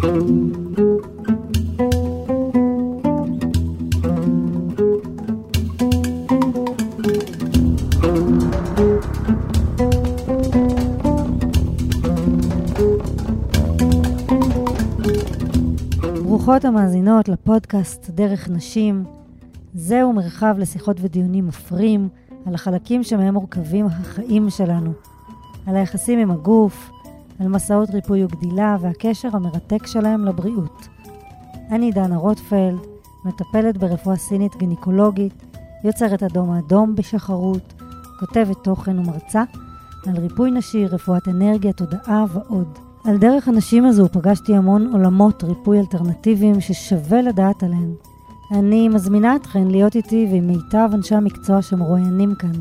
ברוכות המאזינות לפודקאסט דרך נשים. זהו מרחב לשיחות ודיונים מפרים על החלקים שמהם מורכבים החיים שלנו, על היחסים עם הגוף, על מסעות ריפוי וגדילה והקשר המרתק שלהם לבריאות. אני דנה רוטפלד, מטפלת ברפואה סינית גינקולוגית, יוצרת אדום האדום בשחרות, כותבת תוכן ומרצה על ריפוי נשי, רפואת אנרגיה, תודעה ועוד. על דרך הנשים הזו פגשתי המון עולמות ריפוי אלטרנטיביים ששווה לדעת עליהם. אני מזמינה אתכן להיות איתי ועם מיטב אנשי המקצוע שמרואיינים כאן.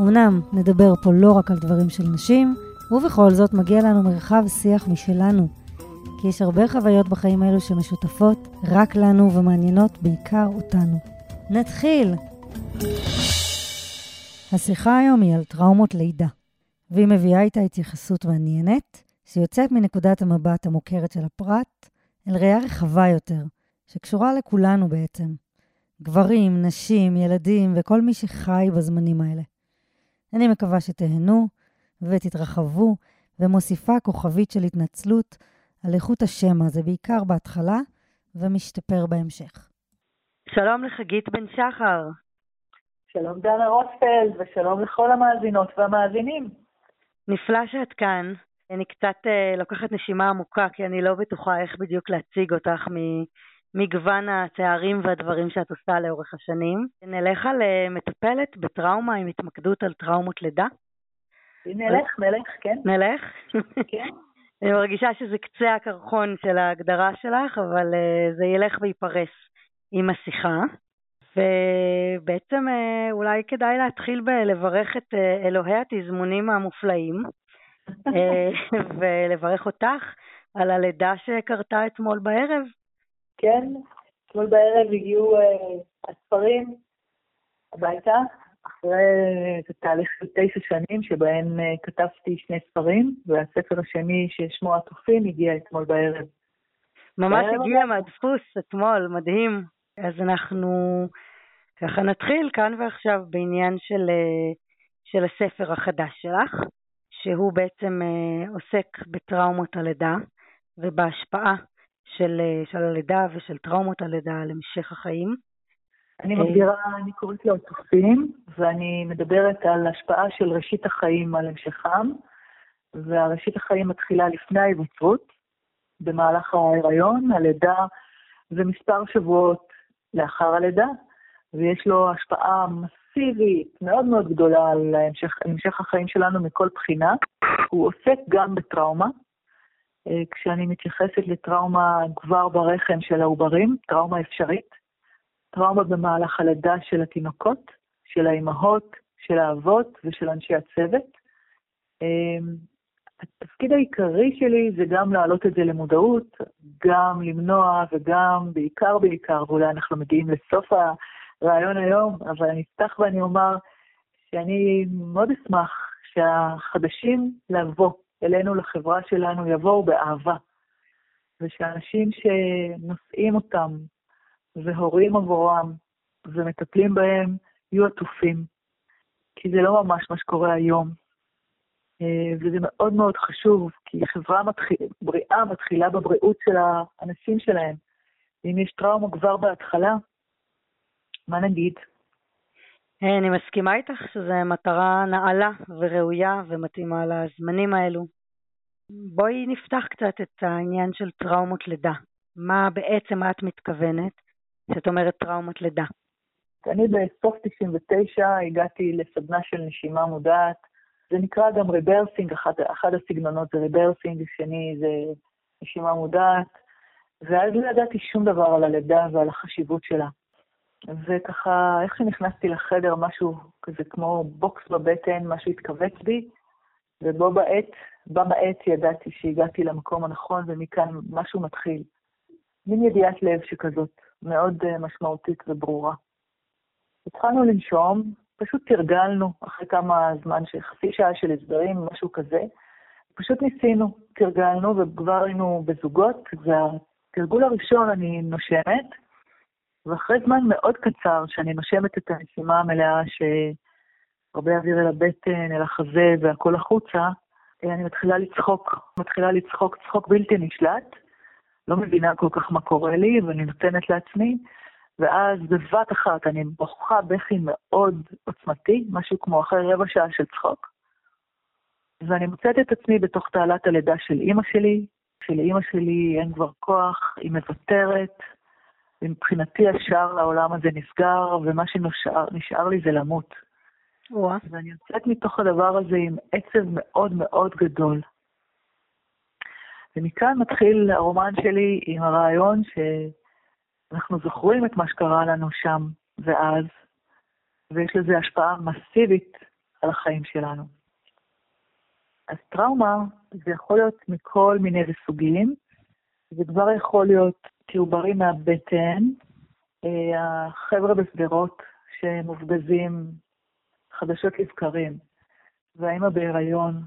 אמנם נדבר פה לא רק על דברים של נשים, ובכל זאת מגיע לנו מרחב שיח משלנו. כי יש הרבה חוויות בחיים האלו שמשותפות רק לנו ומעניינות בעיקר אותנו. נתחיל! השיחה היום היא על טראומות לידה, והיא מביאה איתה התייחסות מעניינת, שיוצאת מנקודת המבט המוכרת של הפרט אל ראייה רחבה יותר, שקשורה לכולנו בעצם. גברים, נשים, ילדים וכל מי שחי בזמנים האלה. אני מקווה שתהנו ותתרחבו, ומוסיפה כוכבית של התנצלות על איכות השם הזה, בעיקר בהתחלה, ומשתפר בהמשך. שלום לחגית בן שחר. שלום דנה רוטפלד, ושלום לכל המאזינות והמאזינים. נפלא שאת כאן. אני קצת uh, לוקחת נשימה עמוקה, כי אני לא בטוחה איך בדיוק להציג אותך ממגוון התארים והדברים שאת עושה לאורך השנים. נלך על uh, מטפלת בטראומה עם התמקדות על טראומות לידה. נלך, נלך, כן. נלך? כן. אני מרגישה שזה קצה הקרחון של ההגדרה שלך, אבל uh, זה ילך ויפרס עם השיחה. ובעצם uh, אולי כדאי להתחיל בלברך את uh, אלוהי התזמונים המופלאים, אה, ולברך אותך על הלידה שקרתה אתמול בערב. כן, אתמול בערב הגיעו הספרים הביתה, אחרי תהליך של תשע שנים שבהם uh, כתבתי שני ספרים, והספר השני ששמו עטופים הגיע אתמול בערב. ממש הגיע מהדפוס אתמול, מדהים. אז אנחנו ככה נתחיל כאן ועכשיו בעניין של, של הספר החדש שלך. שהוא בעצם אה, עוסק בטראומות הלידה ובהשפעה של, אה, של הלידה ושל טראומות הלידה על המשך החיים. אני מגדירה, אני קוראת לו עטופים, ואני מדברת על השפעה של ראשית החיים על המשכם, והראשית החיים מתחילה לפני ההיווצרות, במהלך ההיריון, הלידה ומספר שבועות לאחר הלידה, ויש לו השפעה מסיבית, מאוד מאוד גדולה על המשך, המשך החיים שלנו מכל בחינה. הוא עוסק גם בטראומה. אה, כשאני מתייחסת לטראומה כבר ברחם של העוברים, טראומה אפשרית, טראומה במהלך הלידה של התינוקות, של האימהות, של האבות ושל אנשי הצוות. אה, התפקיד העיקרי שלי זה גם להעלות את זה למודעות, גם למנוע וגם, בעיקר בעיקר, ואולי אנחנו מגיעים לסוף הרעיון היום, אבל אני אפתח ואני אומר שאני מאוד אשמח שהחדשים לבוא אלינו, לחברה שלנו, יבואו באהבה, ושאנשים שנושאים אותם והורים עבורם ומטפלים בהם יהיו עטופים, כי זה לא ממש מה שקורה היום. אה, וזה מאוד מאוד חשוב, כי חברה מתחיל, בריאה מתחילה בבריאות של האנשים שלהם. אם יש טראומה כבר בהתחלה, מה נגיד? אה, אני מסכימה איתך שזו מטרה נעלה וראויה ומתאימה לזמנים האלו. בואי נפתח קצת את העניין של טראומות לידה. מה בעצם את מתכוונת כשאת אומרת טראומות לידה? אני בסוף 99 הגעתי לסדנה של נשימה מודעת. זה נקרא גם rebirthing, אחד, אחד הסגנונות זה rebirthing, השני זה נשימה מודעת, ואז לא ידעתי שום דבר על הלידה ועל החשיבות שלה. וככה, איך שנכנסתי לחדר, משהו כזה כמו בוקס בבטן, משהו התכווץ בי, ובו בעת, בה בעת ידעתי שהגעתי למקום הנכון, ומכאן משהו מתחיל. מין ידיעת לב שכזאת, מאוד uh, משמעותית וברורה. התחלנו לנשום, פשוט תרגלנו אחרי כמה זמן, חצי שעה של הסברים, משהו כזה. פשוט ניסינו, תרגלנו וכבר היינו בזוגות, והתרגול הראשון אני נושמת, ואחרי זמן מאוד קצר שאני נושמת את הנשימה המלאה שהרבה אוויר אל הבטן, אל החזה והכל החוצה, אני מתחילה לצחוק, מתחילה לצחוק צחוק בלתי נשלט, לא מבינה כל כך מה קורה לי, ואני נותנת לעצמי, ואז בבת אחת אני בוכה בכי מאוד עוצמתי, משהו כמו אחרי רבע שעה של צחוק, ואני מוצאת את עצמי בתוך תעלת הלידה של אימא שלי, שלאימא שלי אין כבר כוח, היא מוותרת, ומבחינתי השער לעולם הזה נסגר, ומה שנשאר לי זה למות. ווא. ואני יוצאת מתוך הדבר הזה עם עצב מאוד מאוד גדול. ומכאן מתחיל הרומן שלי עם הרעיון שאנחנו זוכרים את מה שקרה לנו שם ואז, ויש לזה השפעה מסיבית על החיים שלנו. אז טראומה זה יכול להיות מכל מיני סוגים, זה כבר יכול להיות תעוברים מהבטן, אה, החבר'ה בשדרות שמופגזים חדשות לבקרים, והאימא בהיריון,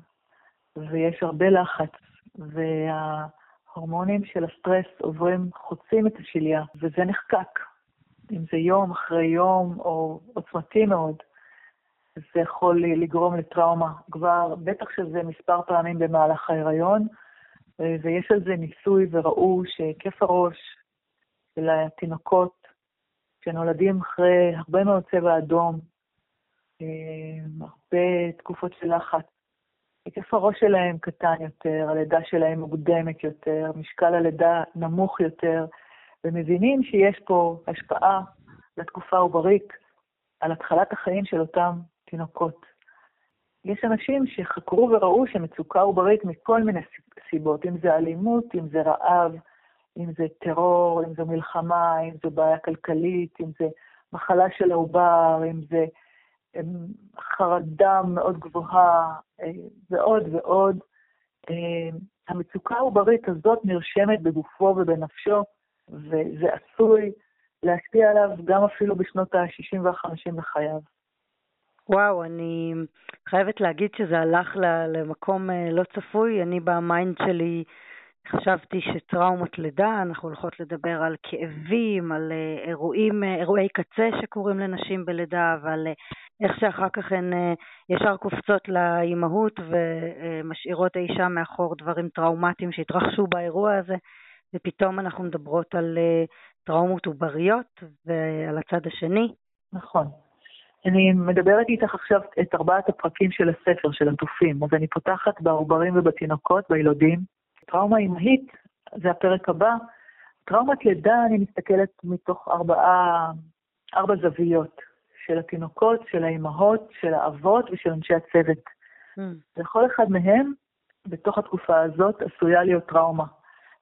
ויש הרבה לחץ, וההורמונים של הסטרס עוברים, חוצים את השליה, וזה נחקק. אם זה יום אחרי יום, או עוצמתי מאוד, זה יכול לגרום לטראומה. כבר, בטח שזה מספר פעמים במהלך ההיריון, ויש על זה ניסוי וראו שהיקף הראש של התינוקות שנולדים אחרי הרבה מאוד צבע אדום, אה, הרבה תקופות של לחץ. היקף הראש שלהם קטן יותר, הלידה שלהם מוקדמת יותר, משקל הלידה נמוך יותר, ומבינים שיש פה השפעה לתקופה העוברית על התחלת החיים של אותם תינוקות. יש אנשים שחקרו וראו שמצוקה עוברית מכל מיני סיבות, אם זה אלימות, אם זה רעב, אם זה טרור, אם זו מלחמה, אם זו בעיה כלכלית, אם זה מחלה של העובר, אם זה חרדה מאוד גבוהה, אה, ועוד ועוד. אה, המצוקה העוברית הזאת נרשמת בגופו ובנפשו, וזה עשוי להשפיע עליו גם אפילו בשנות ה-60 וה-50 לחייו. וואו, אני חייבת להגיד שזה הלך למקום אה, לא צפוי. אני ב mind שלי חשבתי שטראומות לידה, אנחנו הולכות לדבר על כאבים, על אה, אירועים, אה, אירועי קצה שקורים לנשים בלידה, ועל איך שאחר כך הן ישר קופצות לאימהות ומשאירות האישה מאחור דברים טראומטיים שהתרחשו באירוע הזה, ופתאום אנחנו מדברות על טראומות עובריות ועל הצד השני. נכון. אני מדברת איתך עכשיו את ארבעת הפרקים של הספר, של עטופים, אז אני פותחת בעוברים ובתינוקות, בילודים. טראומה אימהית, זה הפרק הבא. טראומת לידה, אני מסתכלת מתוך ארבעה, ארבע זוויות, של התינוקות, של האימהות, של האבות ושל אנשי הצוות. Mm. וכל אחד מהם, בתוך התקופה הזאת, עשויה להיות טראומה,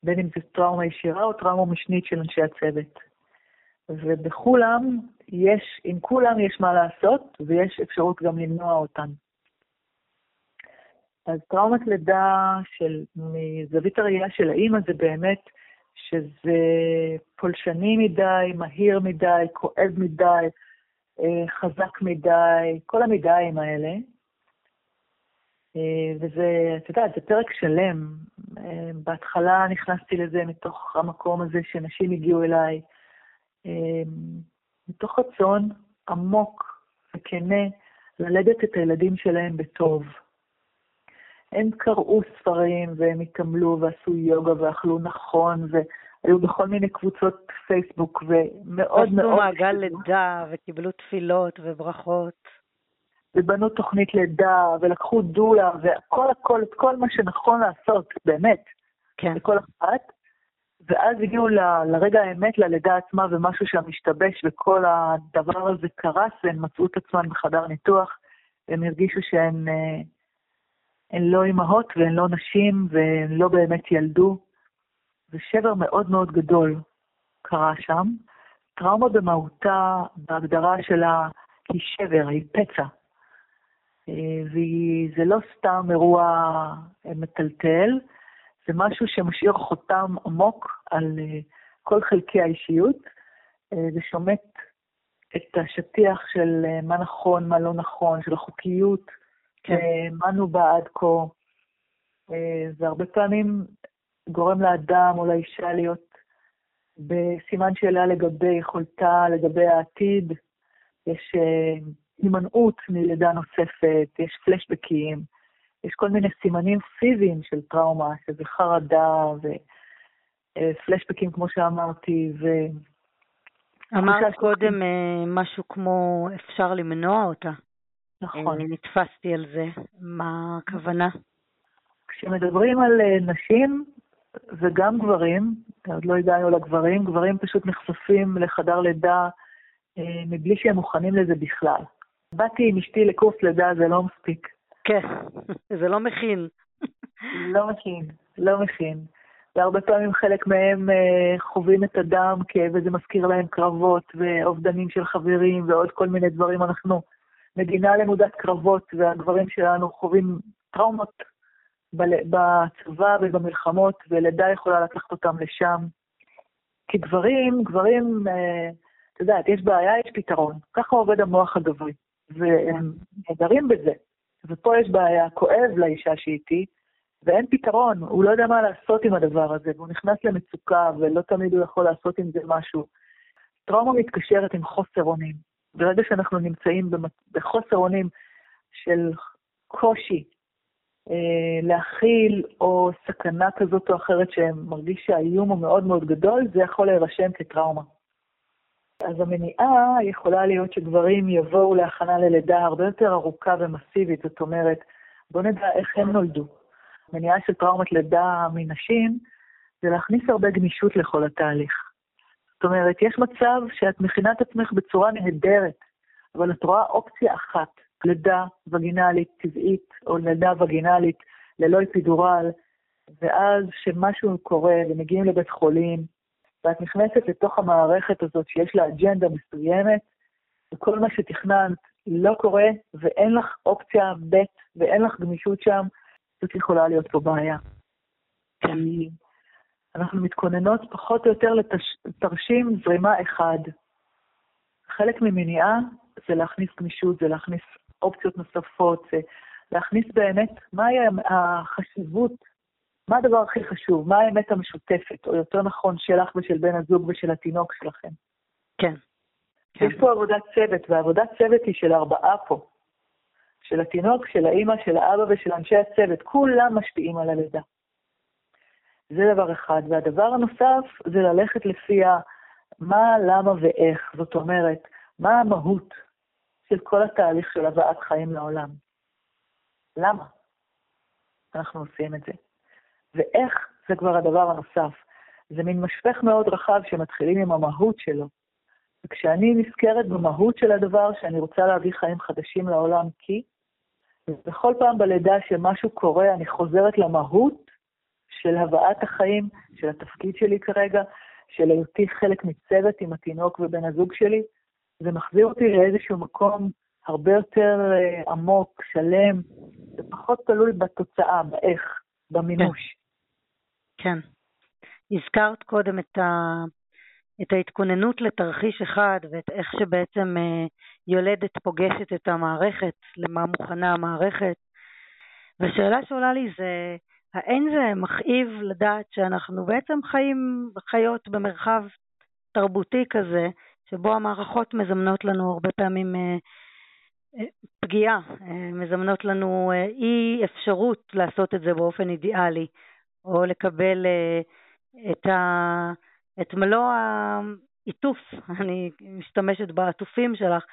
בין אם זו טראומה ישירה או טראומה משנית של אנשי הצוות. ובכולם יש, עם כולם יש מה לעשות, ויש אפשרות גם למנוע אותן. אז טראומת לידה של, מזווית הראייה של האימא זה באמת שזה פולשני מדי, מהיר מדי, כואב מדי, אה, חזק מדי, כל המדיים האלה. אה, וזה, את יודעת, זה פרק שלם. אה, בהתחלה נכנסתי לזה מתוך המקום הזה שנשים הגיעו אליי, מתוך רצון עמוק וכנה ללדת את הילדים שלהם בטוב. הם קראו ספרים והם התעמלו ועשו יוגה ואכלו נכון והיו בכל מיני קבוצות פייסבוק ומאוד מאוד... עשו מעגל לידה וקיבלו תפילות וברכות. ובנו תוכנית לידה ולקחו דולה והכל הכל, את כל מה שנכון לעשות, באמת, כן. לכל אחת. ואז הגיעו ל, לרגע האמת, ללידה עצמה, ומשהו שם השתבש, וכל הדבר הזה קרס, והן מצאו את עצמן בחדר ניתוח, והם הרגישו שהן אה, הן לא אימהות והן לא נשים, והן לא באמת ילדו. ושבר מאוד מאוד גדול קרה שם. טראומה במהותה, בהגדרה שלה, היא שבר, היא פצע. אה, וזה לא סתם אירוע אה, מטלטל, זה משהו שמשאיר חותם עמוק על uh, כל חלקי האישיות, ושומט את השטיח של מה נכון, מה לא נכון, של החוקיות, כן. מה נובע עד כה. והרבה פעמים גורם לאדם או לאישה להיות בסימן שאלה לגבי יכולתה, לגבי העתיד. יש הימנעות מלידה נוספת, יש פלשבקים, יש כל מיני סימנים פיזיים של טראומה, שזה חרדה ופלשבקים, כמו שאמרתי, ו... אמרת קודם אה, משהו כמו אפשר למנוע אותה. נכון. אה, נתפסתי על זה. מה הכוונה? כשמדברים על אה, נשים וגם גברים, עוד לא הגענו לגברים, גברים פשוט נחשפים לחדר לידה מבלי שהם מוכנים לזה בכלל. באתי עם אשתי לקורס לידה, זה לא מספיק. כן, זה לא מכין. לא מכין, לא מכין. והרבה פעמים חלק מהם אה, חווים את הדם וזה מזכיר להם קרבות ואובדנים של חברים ועוד כל מיני דברים. אנחנו מדינה למודת קרבות, והגברים שלנו חווים טראומות בצבא ובמלחמות, ולידה יכולה לקחת אותם לשם. כי גברים, גברים, אה, את יודעת, יש בעיה, יש פתרון. ככה עובד המוח הגברי, והם נהדרים בזה. ופה יש בעיה, כואב לאישה שאיתי, ואין פתרון, הוא לא יודע מה לעשות עם הדבר הזה, והוא נכנס למצוקה, ולא תמיד הוא יכול לעשות עם זה משהו. טראומה מתקשרת עם חוסר אונים. ברגע שאנחנו נמצאים בחוסר אונים של קושי אה, להכיל, או סכנה כזאת או אחרת שמרגיש שהאיום הוא מאוד מאוד גדול, זה יכול להירשם כטראומה. אז המניעה יכולה להיות שגברים יבואו להכנה ללידה הרבה יותר ארוכה ומסיבית, זאת אומרת, בואו נדע איך הם נולדו. מניעה של טראומת לידה מנשים זה להכניס הרבה גמישות לכל התהליך. זאת אומרת, יש מצב שאת מכינה את עצמך בצורה נהדרת, אבל את רואה אופציה אחת, לידה וגינלית טבעית, או לידה וגינלית ללא אפידורל, ואז שמשהו קורה ומגיעים לבית חולים, ואת נכנסת לתוך המערכת הזאת שיש לה אג'נדה מסוימת, וכל מה שתכננת לא קורה, ואין לך אופציה ב' ואין לך גמישות שם, זאת יכולה להיות פה בעיה. כי אנחנו מתכוננות פחות או יותר לתרשים זרימה אחד. חלק ממניעה זה להכניס גמישות, זה להכניס אופציות נוספות, זה להכניס באמת מהי החשיבות מה הדבר הכי חשוב? מה האמת המשותפת, או יותר נכון, שלך ושל בן הזוג ושל התינוק שלכם? כן. כן. יש פה עבודת צוות, ועבודת צוות היא של ארבעה פה. של התינוק, של האימא, של האבא ושל אנשי הצוות. כולם משפיעים על הלידה. זה דבר אחד. והדבר הנוסף זה ללכת לפי מה, למה ואיך. זאת אומרת, מה המהות של כל התהליך של הבאת חיים לעולם. למה אנחנו עושים את זה? ואיך זה כבר הדבר הנוסף. זה מין משפך מאוד רחב שמתחילים עם המהות שלו. וכשאני נזכרת במהות של הדבר, שאני רוצה להביא חיים חדשים לעולם, כי בכל פעם בלידה שמשהו קורה, אני חוזרת למהות של הבאת החיים, של התפקיד שלי כרגע, של היותי חלק מצוות עם התינוק ובן הזוג שלי, זה מחזיר אותי לאיזשהו מקום הרבה יותר uh, עמוק, שלם, ופחות תלוי בתוצאה, באיך, במימוש. כן. הזכרת קודם את, ה, את ההתכוננות לתרחיש אחד ואת איך שבעצם אה, יולדת פוגשת את המערכת, למה מוכנה המערכת. והשאלה שעולה לי זה, האין זה מכאיב לדעת שאנחנו בעצם חיים, חיות במרחב תרבותי כזה, שבו המערכות מזמנות לנו הרבה פעמים אה, אה, פגיעה, מזמנות לנו אי אפשרות לעשות את זה באופן אידיאלי. או לקבל אה, את, ה, את מלוא העיטוף, אני משתמשת בעטופים שלך,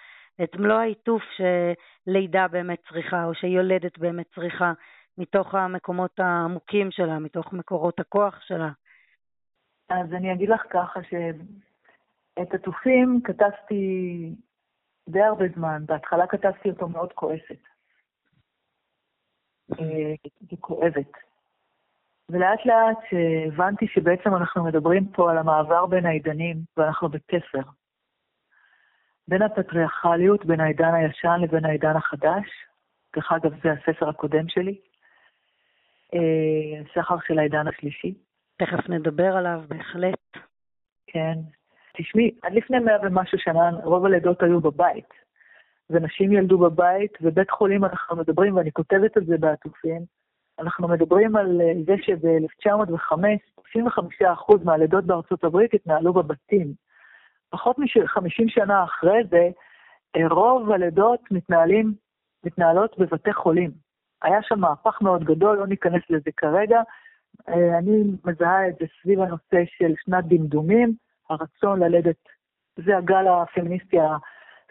את מלוא העיטוף שלידה באמת צריכה, או שיולדת באמת צריכה, מתוך המקומות העמוקים שלה, מתוך מקורות הכוח שלה. אז אני אגיד לך ככה, שאת עטופים כתבתי די הרבה זמן. בהתחלה כתבתי אותו מאוד כועסת. וכואבת. אה, ולאט לאט הבנתי שבעצם אנחנו מדברים פה על המעבר בין העידנים, ואנחנו בתפר. בין הפטריארכליות, בין העידן הישן לבין העידן החדש, דרך אגב, זה הספר הקודם שלי, סחר אה, של העידן השלישי. תכף נדבר עליו, בהחלט. כן. תשמעי, עד לפני מאה ומשהו שנה, רוב הלידות היו בבית, ונשים ילדו בבית, ובית חולים אנחנו מדברים, ואני כותבת את זה בעטופים, אנחנו מדברים על זה שב-1905, 95% מהלידות בארצות הברית התנהלו בבתים. פחות מ-50 שנה אחרי זה, רוב הלידות מתנהלים, מתנהלות בבתי חולים. היה שם מהפך מאוד גדול, לא ניכנס לזה כרגע. אני מזהה את זה סביב הנושא של שנת דמדומים, הרצון ללדת, זה הגל הפמיניסטי,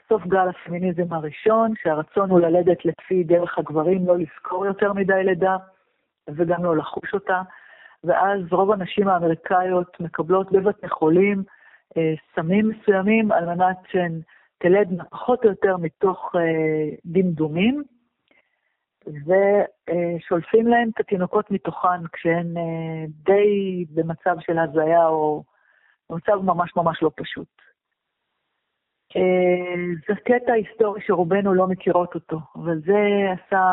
סוף גל הפמיניזם הראשון, שהרצון הוא ללדת לפי דרך הגברים, לא לזכור יותר מדי לידה, וגם לא לחוש אותה. ואז רוב הנשים האמריקאיות מקבלות בבתי חולים אה, סמים מסוימים על מנת שהן תלדנה פחות או יותר מתוך אה, דמדומים, ושולפים להן את התינוקות מתוכן כשהן אה, די במצב של הזיה או במצב ממש ממש לא פשוט. זה קטע היסטורי שרובנו לא מכירות אותו, אבל זה עשה,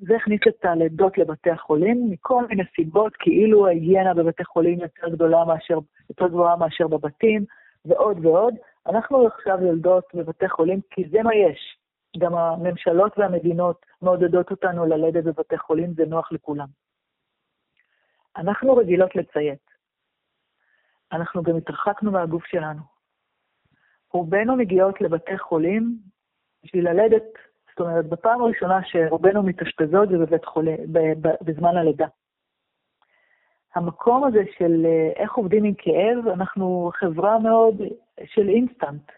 זה הכניס את הלידות לבתי החולים מכל מיני סיבות, כאילו ההיגיינה בבתי חולים יותר גדולה מאשר, יותר גבוהה מאשר בבתים, ועוד ועוד. אנחנו עכשיו יולדות בבתי חולים כי זה מה יש. גם הממשלות והמדינות מעודדות אותנו ללדת בבתי חולים, זה נוח לכולם. אנחנו רגילות לציית. אנחנו גם התרחקנו מהגוף שלנו. רובנו מגיעות לבתי חולים בשביל ללדת, זאת אומרת, בפעם הראשונה שרובנו מתאשפזות זה בבית חולים, בזמן הלידה. המקום הזה של אה, איך עובדים עם כאב, אנחנו חברה מאוד של אינסטנט.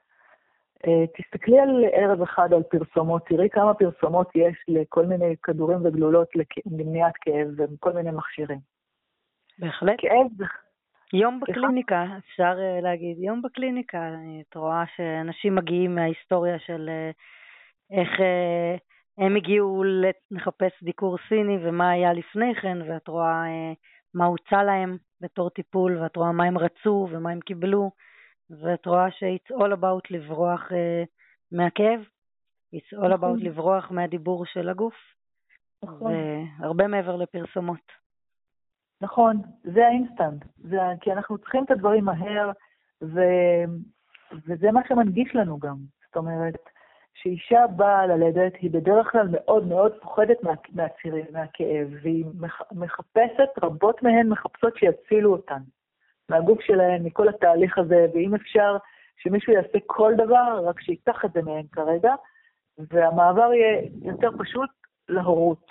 אה, תסתכלי על ערב אחד על פרסומות, תראי כמה פרסומות יש לכל מיני כדורים וגלולות למניעת כאב וכל מיני מכשירים. בהחלט. כאב. יום בקליניקה, אפשר אה, להגיד, יום בקליניקה, את רואה שאנשים מגיעים מההיסטוריה של איך הם הגיעו לחפש דיקור סיני ומה היה לפני כן, ואת רואה מה הוצע להם בתור טיפול, ואת רואה מה הם רצו ומה הם קיבלו, ואת רואה ש-it's all about לברוח uh, מהכאב, it's all נכון. about לברוח מהדיבור של הגוף, נכון. והרבה מעבר לפרסומות. נכון, זה האינסטנט, זה, כי אנחנו צריכים את הדברים מהר, ו, וזה מה שמנגיש לנו גם. זאת אומרת, שאישה באה ללדת, היא בדרך כלל מאוד מאוד פוחדת מה, מהצירים, מהכאב, והיא מחפשת, רבות מהן מחפשות שיצילו אותן, מהגוף שלהן, מכל התהליך הזה, ואם אפשר שמישהו יעשה כל דבר, רק שייקח את זה מהן כרגע, והמעבר יהיה יותר פשוט להורות.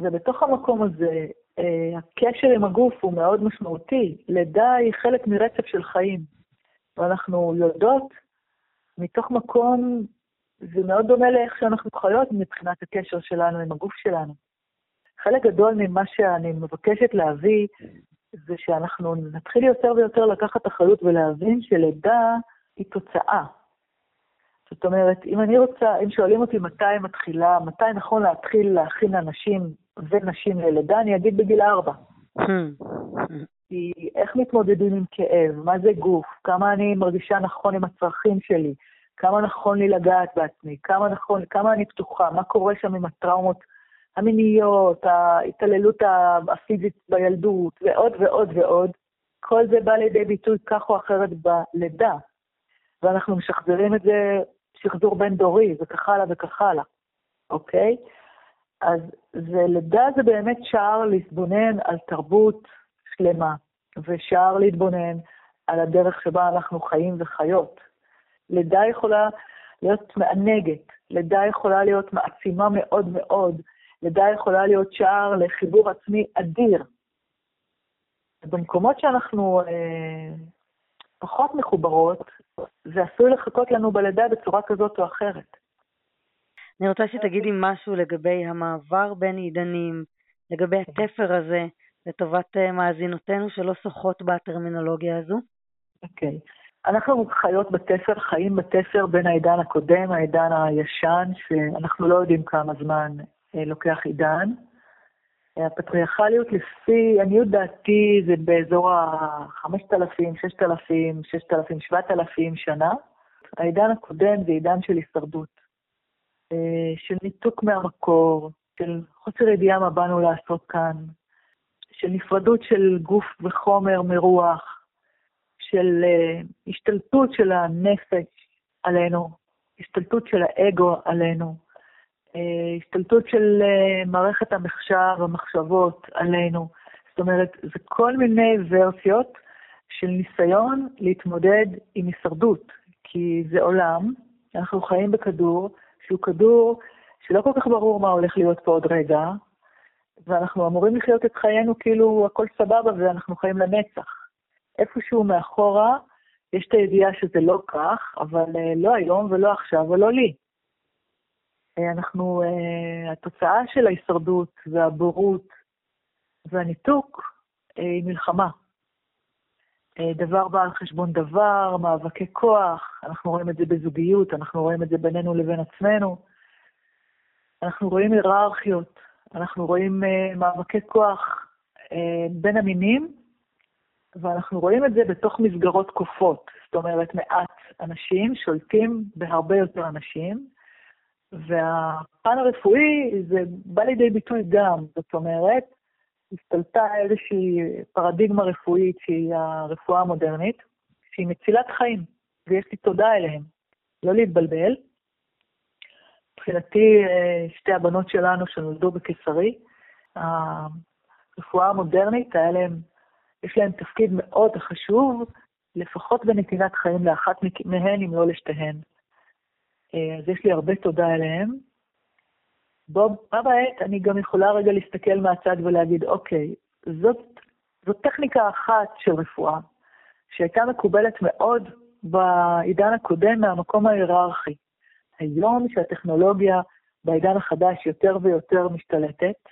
ובתוך המקום הזה, אה, הקשר עם הגוף הוא מאוד משמעותי. לידה היא חלק מרצף של חיים, ואנחנו יודעות מתוך מקום, זה מאוד דומה לאיך שאנחנו חיות מבחינת הקשר שלנו עם הגוף שלנו. חלק גדול ממה שאני מבקשת להביא, זה שאנחנו נתחיל יותר ויותר לקחת אחריות ולהבין שלידה היא תוצאה. זאת אומרת, אם אני רוצה, אם שואלים אותי מתי מתחילה, מתי נכון להתחיל להכין אנשים ונשים ללידה, אני אגיד בגיל ארבע. כי איך מתמודדים עם כאב, מה זה גוף, כמה אני מרגישה נכון עם הצרכים שלי, כמה נכון לי לגעת בעצמי, כמה נכון, כמה אני פתוחה, מה קורה שם עם הטראומות המיניות, ההתעללות הפיזית בילדות, ועוד ועוד ועוד. כל זה בא לידי ביטוי כך או אחרת בלידה, ואנחנו משחזרים את זה שחזור בין-דורי, וכך הלאה וכך הלאה, אוקיי? אז זה, לידה זה באמת שער להתבונן על תרבות שלמה, ושער להתבונן על הדרך שבה אנחנו חיים וחיות. לידה יכולה להיות מענגת, לידה יכולה להיות מעצימה מאוד מאוד, לידה יכולה להיות שער לחיבור עצמי אדיר. במקומות שאנחנו אה, פחות מחוברות, זה עשוי לחכות לנו בלידה בצורה כזאת או אחרת. אני רוצה שתגידי משהו לגבי המעבר בין עידנים, לגבי התפר הזה, לטובת אה, מאזינותינו שלא שוחות בטרמינולוגיה הזו. אוקיי. Okay. אנחנו חיות בתפר, חיים בתפר בין העידן הקודם, העידן הישן, שאנחנו לא יודעים כמה זמן לוקח עידן. הפטריארכליות לפי עניות דעתי זה באזור ה-5,000, 6,000, 6,000, 7,000 שנה. העידן הקודם זה עידן של הישרדות, אה, של ניתוק מהמקור, של חוסר ידיעה מה באנו לעשות כאן, של נפרדות של גוף וחומר מרוח, של uh, השתלטות של הנפש עלינו, השתלטות של האגו עלינו, אה, השתלטות של אה, מערכת המחשב, המחשבות עלינו. זאת אומרת, זה כל מיני ורסיות של ניסיון להתמודד עם הישרדות, כי זה עולם, אנחנו חיים בכדור, שהוא כדור שלא כל כך ברור מה הולך להיות פה עוד רגע, ואנחנו אמורים לחיות את חיינו כאילו הכל סבבה ואנחנו חיים לנצח. איפשהו מאחורה יש את הידיעה שזה לא כך, אבל אה, לא היום ולא עכשיו ולא לי. אה, אנחנו, אה, התוצאה של ההישרדות והבורות והניתוק היא מלחמה. דבר בא על חשבון דבר, מאבקי כוח, אנחנו רואים את זה בזוגיות, אנחנו רואים את זה בינינו לבין עצמנו. אנחנו רואים היררכיות, אנחנו רואים מאבקי כוח בין המינים, ואנחנו רואים את זה בתוך מסגרות כופות. זאת אומרת, מעט אנשים שולטים בהרבה יותר אנשים, והפן הרפואי זה בא לידי ביטוי גם, זאת אומרת, השתלטה איזושהי פרדיגמה רפואית שהיא הרפואה המודרנית, שהיא מצילת חיים, ויש לי תודה אליהם. לא להתבלבל. מבחינתי, אה, שתי הבנות שלנו שנולדו בקיסרי, הרפואה המודרנית, היה להם, יש להם תפקיד מאוד חשוב לפחות בנתינת חיים לאחת מהן, אם לא לשתיהן. אה, אז יש לי הרבה תודה אליהם. בו, בעת אני גם יכולה רגע להסתכל מהצד ולהגיד, אוקיי, זאת, זאת טכניקה אחת של רפואה, שהייתה מקובלת מאוד בעידן הקודם מהמקום ההיררכי. היום שהטכנולוגיה בעידן החדש יותר ויותר משתלטת,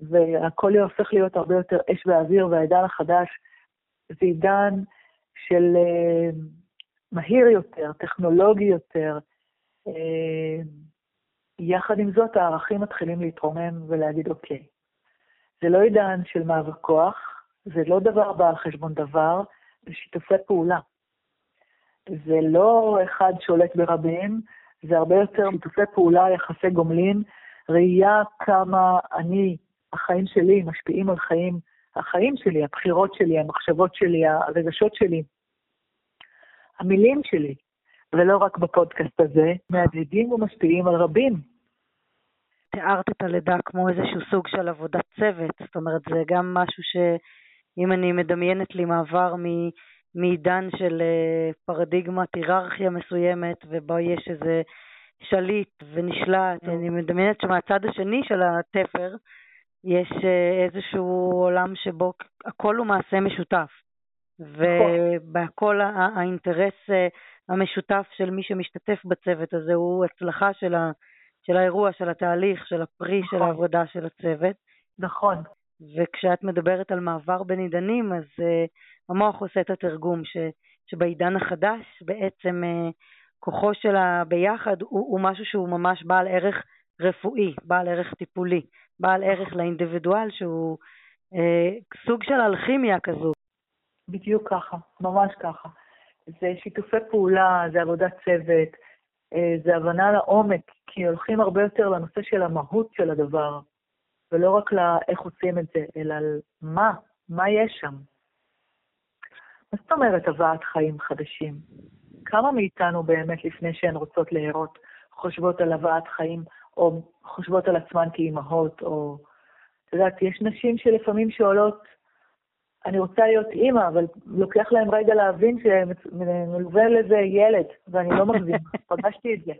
והכל הופך להיות הרבה יותר אש ואוויר, והעידן החדש זה עידן של uh, מהיר יותר, טכנולוגי יותר. Uh, יחד עם זאת, הערכים מתחילים להתרומם ולהגיד, אוקיי, זה לא עידן של מאבק כוח, זה לא דבר בא על חשבון דבר, זה שיתופי פעולה. זה לא אחד שולט ברבים, זה הרבה יותר שיתופי פעולה, יחסי גומלין, ראייה כמה אני, החיים שלי, משפיעים על חיים החיים שלי, הבחירות שלי, המחשבות שלי, הרגשות שלי, המילים שלי, ולא רק בפודקאסט הזה, מהדהדים ומשפיעים על רבים. תיארת את הלידה כמו איזשהו סוג של עבודת צוות, זאת אומרת, זה גם משהו שאם אני מדמיינת לי מעבר מ... מעידן של אה, פרדיגמת היררכיה מסוימת, ובו יש איזה שליט ונשלט, אני מדמיינת שמהצד השני של התפר, יש אה, איזשהו עולם שבו הכל הוא מעשה משותף, ובהכל האינטרס אה, המשותף של מי שמשתתף בצוות הזה הוא הצלחה של, ה, של האירוע, של התהליך, של הפרי, נכון. של העבודה של הצוות. נכון. וכשאת מדברת על מעבר בין עידנים, אז uh, המוח עושה את התרגום, ש, שבעידן החדש בעצם uh, כוחו של הביחד הוא, הוא משהו שהוא ממש בעל ערך רפואי, בעל ערך טיפולי. בעל ערך לאינדיבידואל שהוא אה, סוג של אלכימיה כזו. בדיוק ככה, ממש ככה. זה שיתופי פעולה, זה עבודת צוות, אה, זה הבנה לעומק, כי הולכים הרבה יותר לנושא של המהות של הדבר, ולא רק לאיך עושים את זה, אלא על מה, מה יש שם. מה זאת אומרת הבאת חיים חדשים? כמה מאיתנו באמת, לפני שהן רוצות להרות, חושבות על הבאת חיים או חושבות על עצמן כאימהות, או... את יודעת, יש נשים שלפעמים שואלות, אני רוצה להיות אימא, אבל לוקח להם רגע להבין שמלווה לזה ילד, ואני לא מגזים, פגשתי את זה.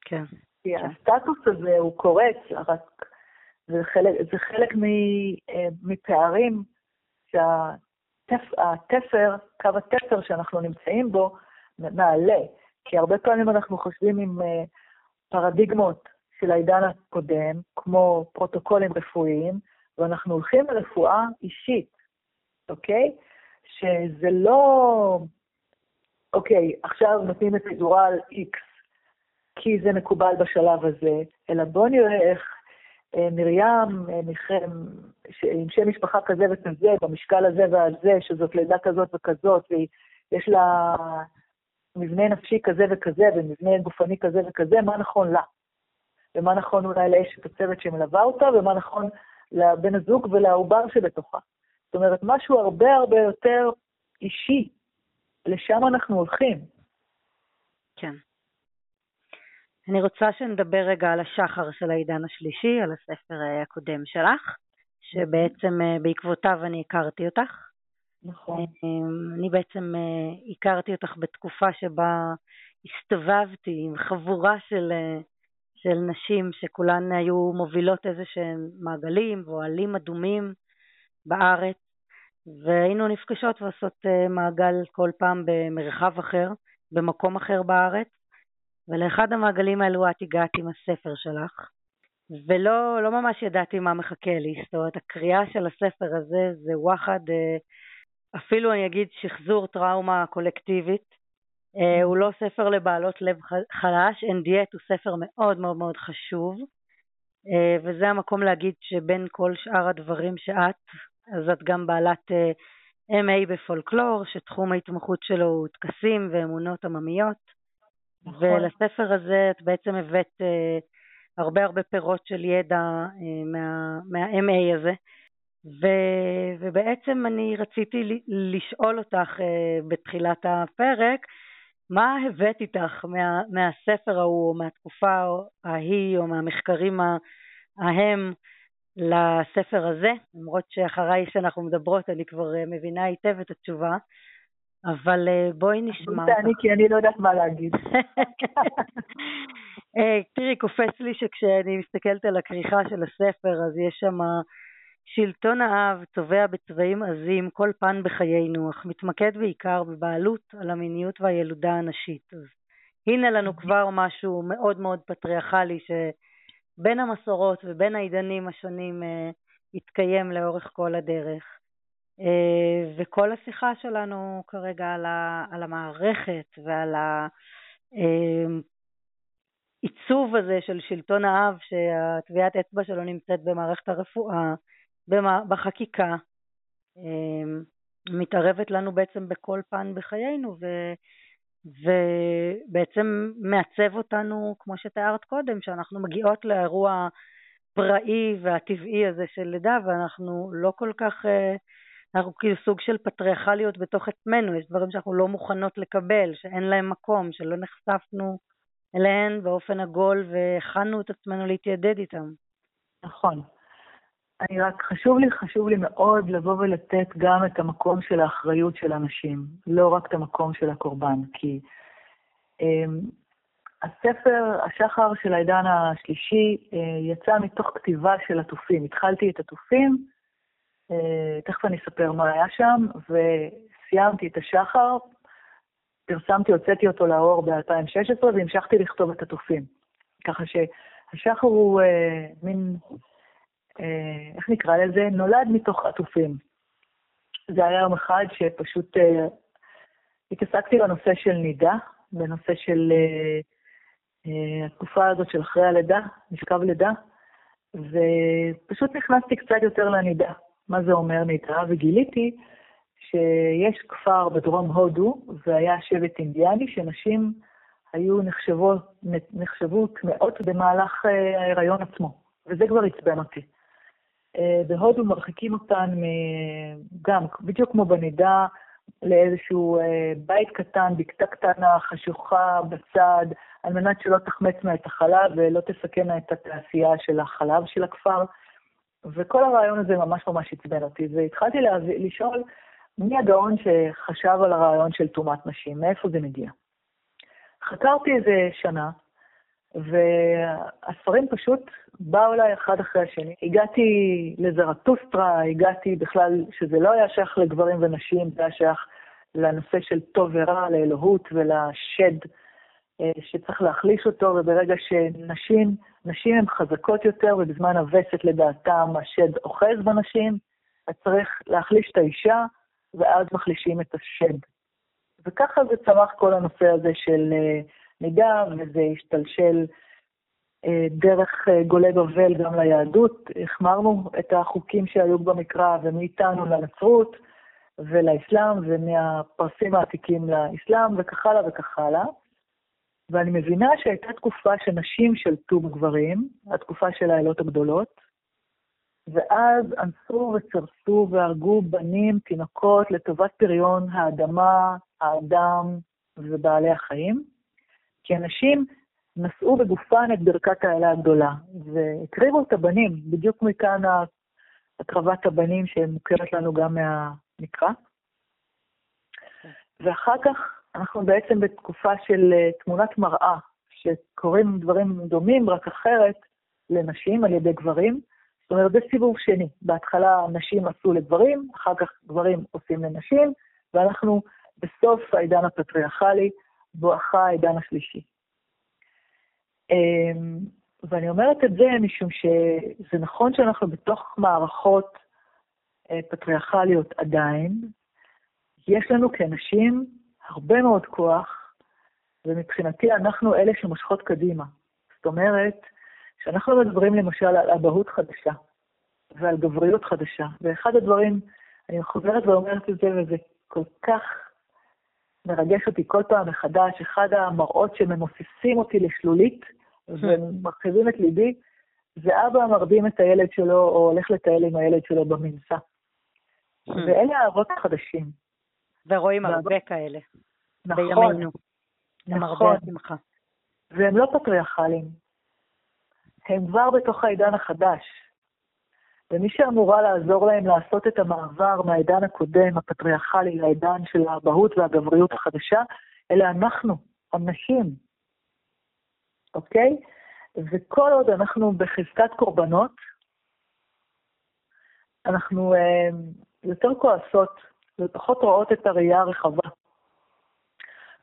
כן. כי כן. הסטטוס הזה הוא קורץ, רק זה חלק, זה חלק אה, מפערים שהתפר, קו התפר שאנחנו נמצאים בו, מעלה. כי הרבה פעמים אנחנו חושבים עם אה, פרדיגמות של העידן הקודם, כמו פרוטוקולים רפואיים, ואנחנו הולכים לרפואה אישית, אוקיי? שזה לא, אוקיי, עכשיו נותנים את פיזורל X, כי זה מקובל בשלב הזה, אלא בואו נראה איך אה, מרים, אה, מכם, עם שם משפחה כזה וכזה, במשקל הזה והזה, שזאת לידה כזאת וכזאת, ויש לה מבנה נפשי כזה וכזה, ומבנה גופני כזה וכזה, מה נכון לה? ומה נכון אולי לאשת הצוות שמלווה אותה, ומה נכון לבן הזוג ולעובר שבתוכה. אומרת, משהו הרבה הרבה יותר אישי. לשם אנחנו הולכים. כן. אני רוצה שנדבר רגע על השחר של העידן השלישי, על הספר הקודם שלך, שבעצם בעקבותיו אני הכרתי אותך. נכון. אני בעצם הכרתי אותך בתקופה שבה הסתובבתי עם חבורה של, של נשים שכולן היו מובילות איזה שהם מעגלים ואוהלים אדומים בארץ, והיינו נפגשות ועושות אה, מעגל כל פעם במרחב אחר, במקום אחר בארץ, ולאחד המעגלים האלו את הגעת עם הספר שלך, ולא לא ממש ידעתי מה מחכה לי, זאת אומרת, הקריאה של הספר הזה זה וואחד, אה, אפילו אני אגיד שחזור טראומה קולקטיבית, אה, הוא לא ספר לבעלות לב חלש, דיאט הוא ספר מאוד מאוד מאוד חשוב, וזה המקום להגיד שבין כל שאר הדברים שאת אז את גם בעלת אה, MA בפולקלור, שתחום ההתמחות שלו הוא טקסים ואמונות עממיות. נכון. ולספר הזה את בעצם הבאת uh, הרבה הרבה פירות של ידע uh, מה, מה-MA הזה. ו, ובעצם אני רציתי לשאול אותך בתחילת הפרק, מה הבאת איתך מה, מהספר ההוא, או מהתקופה ההיא, או מהמחקרים ההם, לספר הזה, למרות שאחריי שאנחנו מדברות אני כבר אה, מבינה היטב את התשובה, אבל אה, בואי נשמע. אני כי אני לא יודעת מה להגיד. אה, תראי, קופץ לי שכשאני מסתכלת על הכריכה של הספר, אז יש שם שלטון האב צובע בצבעים עזים כל פן בחיינו, אך מתמקד בעיקר בבעלות על המיניות והילודה הנשית. אז הנה לנו כבר משהו מאוד מאוד פטריארכלי ש... בין המסורות ובין העידנים השונים uh, התקיים לאורך כל הדרך. Uh, וכל השיחה שלנו כרגע על, ה, על המערכת ועל העיצוב אה, הזה של שלטון האב, שהטביעת אצבע שלו נמצאת במערכת הרפואה, בחקיקה, מתערבת לנו בעצם בכל פן בחיינו, ו... ובעצם מעצב אותנו, כמו שתיארת קודם, שאנחנו מגיעות לאירוע פראי והטבעי הזה של לידה, ואנחנו לא כל כך, אה, אנחנו כאילו סוג של פטריארכליות בתוך עצמנו, יש דברים שאנחנו לא מוכנות לקבל, שאין להם מקום, שלא נחשפנו אליהן באופן עגול והכנו את עצמנו להתיידד איתם. נכון. אני רק, חשוב לי, חשוב לי מאוד לבוא ולתת גם את המקום של האחריות של אנשים, לא רק את המקום של הקורבן, כי um, הספר, השחר של העידן השלישי, uh, יצא מתוך כתיבה של עטופים. התחלתי את עטופים, uh, תכף אני אספר מה היה שם, וסיימתי את השחר, פרסמתי, הוצאתי אותו לאור ב-2016, והמשכתי לכתוב את עטופים. ככה שהשחר הוא uh, מין... אה, איך נקרא לזה? נולד מתוך עטופים. זה היה יום אחד שפשוט uh, התעסקתי בנושא של נידה, בנושא של uh, uh, התקופה הזאת של אחרי הלידה, משכב לידה, ופשוט נכנסתי קצת יותר לנידה, מה זה אומר נידה, וגיליתי שיש כפר בדרום הודו, והיה שבט אינדיאני, שנשים היו נחשבות, נחשבו טמאות במהלך ההיריון עצמו, וזה כבר עצבן אותי. אה, בהודו מרחיקים אותן גם, בדיוק כמו בנידה, לאיזשהו אה, בית קטן, בקתה קטנה, חשוכה בצד, על מנת שלא תחמץ לה את החלב ולא תסכן את התעשייה של החלב של הכפר. וכל הרעיון הזה ממש ממש עצבן אותי, והתחלתי להביא, לשאול מי הגאון שחשב על הרעיון של טומאת נשים, מאיפה זה מגיע. חקרתי איזה שנה, והספרים פשוט באו אליי אחד אחרי השני. הגעתי לזרטוסטרה, הגעתי בכלל, שזה לא היה שייך לגברים ונשים, זה היה שייך לנושא של טוב ורע, לאלוהות ולשד אה, שצריך להחליש אותו, וברגע שנשים, נשים הן חזקות יותר, ובזמן הווסת לדעתם השד אוחז בנשים, אז צריך להחליש את האישה, ואז מחלישים את השד. וככה זה צמח כל הנושא הזה של אה, מידע, וזה השתלשל אה, דרך אה, גולי בבל גם ליהדות. החמרנו את החוקים שהיו במקרא, ומאיתנו לנצרות ולאסלאם, ומהפרסים העתיקים לאסלאם, וכך הלאה וכך הלאה. ואני מבינה שהייתה תקופה שנשים שלטו בגברים, התקופה של האלות הגדולות, ואז אנסו וצרסו והרגו בנים, תינוקות, לטובת פריון האדמה, האדם ובעלי החיים. כי אנשים נשאו בגופן את ברכת האלה הגדולה, והקריבו את הבנים, בדיוק מכאן הקרבת הבנים שמוכרת לנו גם מהמקרא. ואחר כך אנחנו בעצם בתקופה של אה, תמונת מראה, שקורים דברים דומים, רק אחרת, לנשים על ידי גברים. זאת אומרת, זה סיבוב שני. בהתחלה נשים עשו לגברים, אחר כך גברים עושים לנשים, ואנחנו בסוף העידן הפטריארכלי, בואכה העידן השלישי. אמ, ואני אומרת את זה משום שזה נכון שאנחנו בתוך מערכות אה, פטריארכליות עדיין, יש לנו כאנשים הרבה מאוד כוח, ומבחינתי אנחנו אלה שמושכות קדימה. זאת אומרת, כשאנחנו מדברים למשל על אבהות חדשה ועל גבריות חדשה, ואחד הדברים, אני חוזרת ואומרת את זה, וזה כל כך מרגש אותי כל פעם מחדש, אחד המראות שממוססים אותי לשלולית ומרחיבים את ליבי, זה אבא מרדים את הילד שלו או הולך לטייל עם הילד שלו במנסה. ואלה האבות החדשים. ורואים הרבה כאלה. נכון. בימינו. נכון. והם לא פטריארכלים. הם כבר בתוך העידן החדש. ומי שאמורה לעזור להם לעשות את המעבר מהעידן הקודם, הפטריארכלי, לעידן של האבהות והגבריות החדשה, אלה אנחנו, הנשים. אוקיי? וכל עוד אנחנו בחזקת קורבנות, אנחנו אה, יותר כועסות ופחות רואות את הראייה הרחבה.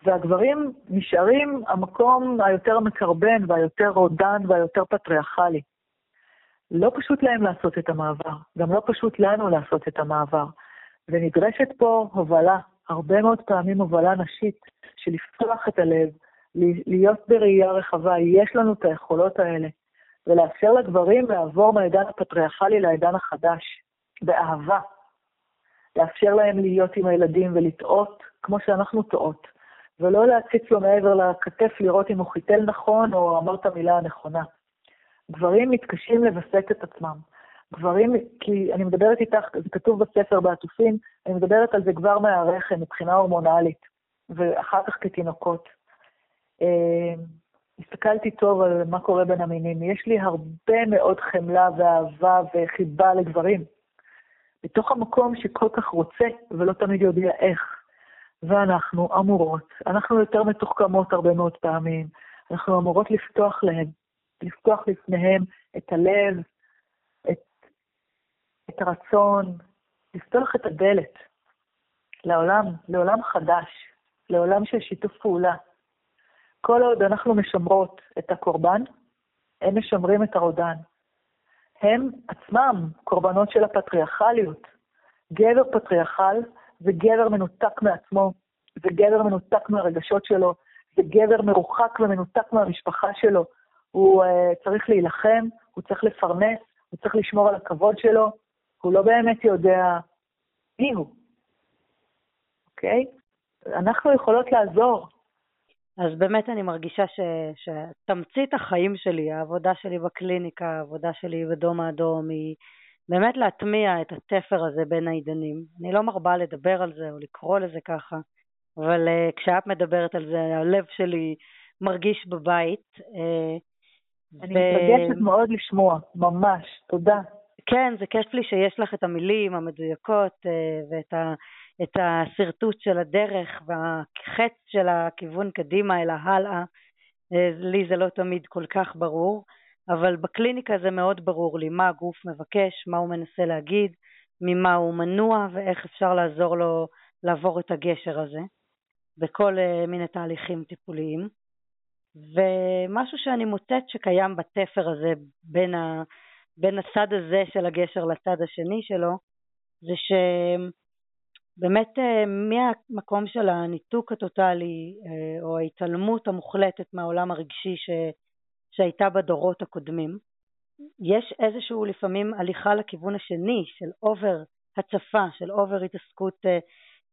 והגברים נשארים המקום היותר מקרבן והיותר רודן והיותר פטריארכלי. לא פשוט להם לעשות את המעבר, גם לא פשוט לנו לעשות את המעבר. ונדרשת פה הובלה, הרבה מאוד פעמים הובלה נשית, של לפתוח את הלב, להיות בראייה רחבה, יש לנו את היכולות האלה, ולאפשר לגברים לעבור מהעידן הפטריארכלי לעידן החדש, באהבה. לאפשר להם להיות עם הילדים ולטעות כמו שאנחנו טועות, ולא להציץ לו מעבר לכתף לראות אם הוא חיתל נכון או אמר את המילה הנכונה. גברים מתקשים לווסת את עצמם. גברים, כי אני מדברת איתך, זה כתוב בספר בעטופים, אני מדברת על זה כבר מהרחם מבחינה הורמונלית, ואחר כך כתינוקות. אה, הסתכלתי טוב על מה קורה בין המינים. יש לי הרבה מאוד חמלה ואהבה וחיבה לגברים. בתוך המקום שכל כך רוצה ולא תמיד יודע איך. ואנחנו אמורות, אנחנו יותר מתוחכמות הרבה מאוד פעמים, אנחנו אמורות לפתוח להם, לפתוח לפניהם את הלב, את, את הרצון, לפתוח את הדלת לעולם, לעולם חדש, לעולם של שיתוף פעולה. כל עוד אנחנו משמרות את הקורבן, הם משמרים את הרודן. הם עצמם קורבנות של הפטריארכליות. גבר פטריארכל זה גבר מנותק מעצמו, זה גבר מנותק מהרגשות שלו, זה גבר מרוחק ומנותק מהמשפחה שלו. הוא uh, צריך להילחם, הוא צריך לפרנס, הוא צריך לשמור על הכבוד שלו, הוא לא באמת יודע מי הוא, אוקיי? Okay? אנחנו יכולות לעזור, אז באמת אני מרגישה ש, שתמצית החיים שלי, העבודה שלי בקליניקה, העבודה שלי בדום האדום, היא באמת להטמיע את התפר הזה בין העידנים. אני לא מרבה לדבר על זה או לקרוא לזה ככה, אבל uh, כשאת מדברת על זה, הלב שלי מרגיש בבית. Uh, אני. מתרגשת מאוד לשמוע, ממש, תודה. כן, זה כיף לי שיש לך את המילים המדויקות uh, ואת ה... את השרטוט של הדרך והחץ של הכיוון קדימה אלא הלאה. אה, לי זה לא תמיד כל כך ברור, אבל בקליניקה זה מאוד ברור לי מה הגוף מבקש, מה הוא מנסה להגיד, ממה הוא מנוע ואיך אפשר לעזור לו לעבור את הגשר הזה בכל uh, מיני תהליכים טיפוליים. ומשהו שאני מוצאת שקיים בתפר הזה בין, ה, בין הצד הזה של הגשר לצד השני שלו, זה ש... באמת אה, מהמקום של הניתוק הטוטלי אה, או ההתעלמות המוחלטת מהעולם הרגשי ש, שהייתה בדורות הקודמים, יש איזשהו לפעמים הליכה לכיוון השני של over הצפה, של over התעסקות אה,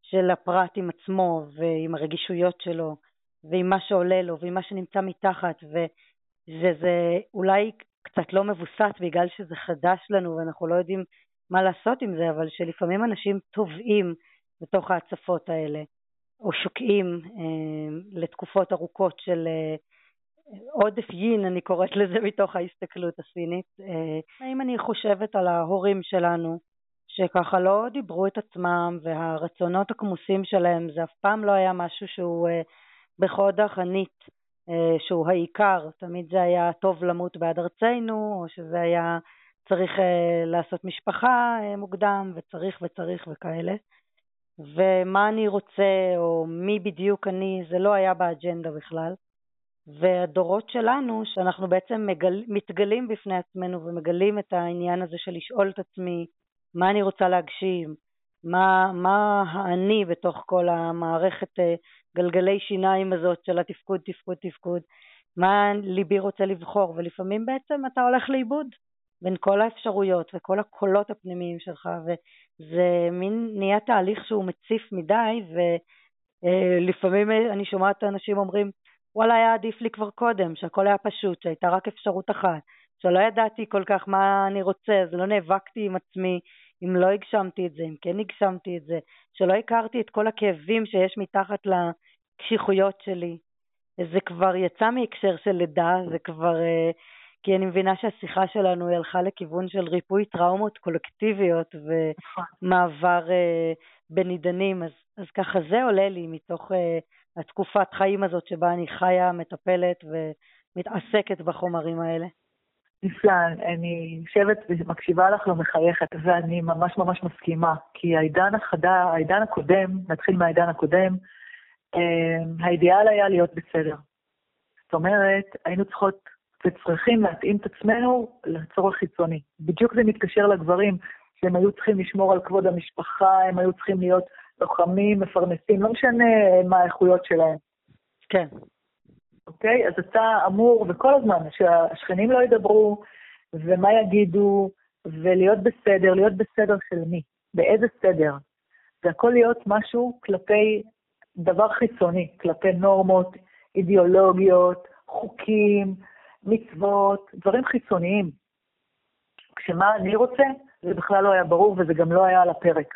של הפרט עם עצמו ועם הרגישויות שלו ועם מה שעולה לו ועם מה שנמצא מתחת וזה אולי קצת לא מבוסס בגלל שזה חדש לנו ואנחנו לא יודעים מה לעשות עם זה, אבל שלפעמים אנשים טובעים בתוך ההצפות האלה, או שוקעים אה, לתקופות ארוכות של, אה, עודף יין, אני קוראת לזה מתוך ההסתכלות הסינית. אה, אם אני חושבת על ההורים שלנו, שככה לא דיברו את עצמם והרצונות הכמוסים שלהם, זה אף פעם לא היה משהו שהוא אה, בחוד החנית, אה, שהוא העיקר, תמיד זה היה טוב למות בעד ארצנו, או שזה היה צריך לעשות משפחה מוקדם, וצריך וצריך וכאלה. ומה אני רוצה, או מי בדיוק אני, זה לא היה באג'נדה בכלל. והדורות שלנו, שאנחנו בעצם מגל, מתגלים בפני עצמנו ומגלים את העניין הזה של לשאול את עצמי מה אני רוצה להגשים, מה, מה האני בתוך כל המערכת אה, גלגלי שיניים הזאת של התפקוד, תפקוד, תפקוד, מה ליבי רוצה לבחור, ולפעמים בעצם אתה הולך לאיבוד בין כל האפשרויות וכל הקולות הפנימיים שלך, וזה מין נהיה תהליך שהוא מציף מדי, ולפעמים אה, אני שומעת אנשים אומרים, וואלה היה עדיף לי כבר קודם, שהכל היה פשוט, שהייתה רק אפשרות אחת, שלא ידעתי כל כך מה אני רוצה, אז לא נאבקתי עם עצמי אם לא הגשמתי את זה, אם כן הגשמתי את זה, שלא הכרתי את כל הכאבים שיש מתחת לקשיחויות שלי. זה כבר יצא מהקשר של לידה, זה כבר... אה, כי אני מבינה שהשיחה שלנו היא הלכה לכיוון של ריפוי טראומות קולקטיביות ומעבר uh, בין עידנים, אז, אז ככה זה עולה לי מתוך uh, התקופת חיים הזאת שבה אני חיה, מטפלת ומתעסקת בחומרים האלה. נפלא, אני יושבת ומקשיבה לך ומחייכת, ואני ממש ממש מסכימה, כי העידן החדה, העידן הקודם, נתחיל מהעידן הקודם, אה, האידיאל היה להיות בסדר. זאת אומרת, היינו צריכות וצריכים להתאים את עצמנו לצורך חיצוני. בדיוק זה מתקשר לגברים, שהם היו צריכים לשמור על כבוד המשפחה, הם היו צריכים להיות לוחמים, מפרנסים, לא משנה מה האיכויות שלהם. כן. אוקיי? אז אתה אמור, וכל הזמן, שהשכנים לא ידברו, ומה יגידו, ולהיות בסדר, להיות בסדר של מי? באיזה סדר? זה הכל להיות משהו כלפי דבר חיצוני, כלפי נורמות, אידיאולוגיות, חוקים, מצוות, דברים חיצוניים. כשמה אני רוצה, זה בכלל לא היה ברור וזה גם לא היה על הפרק.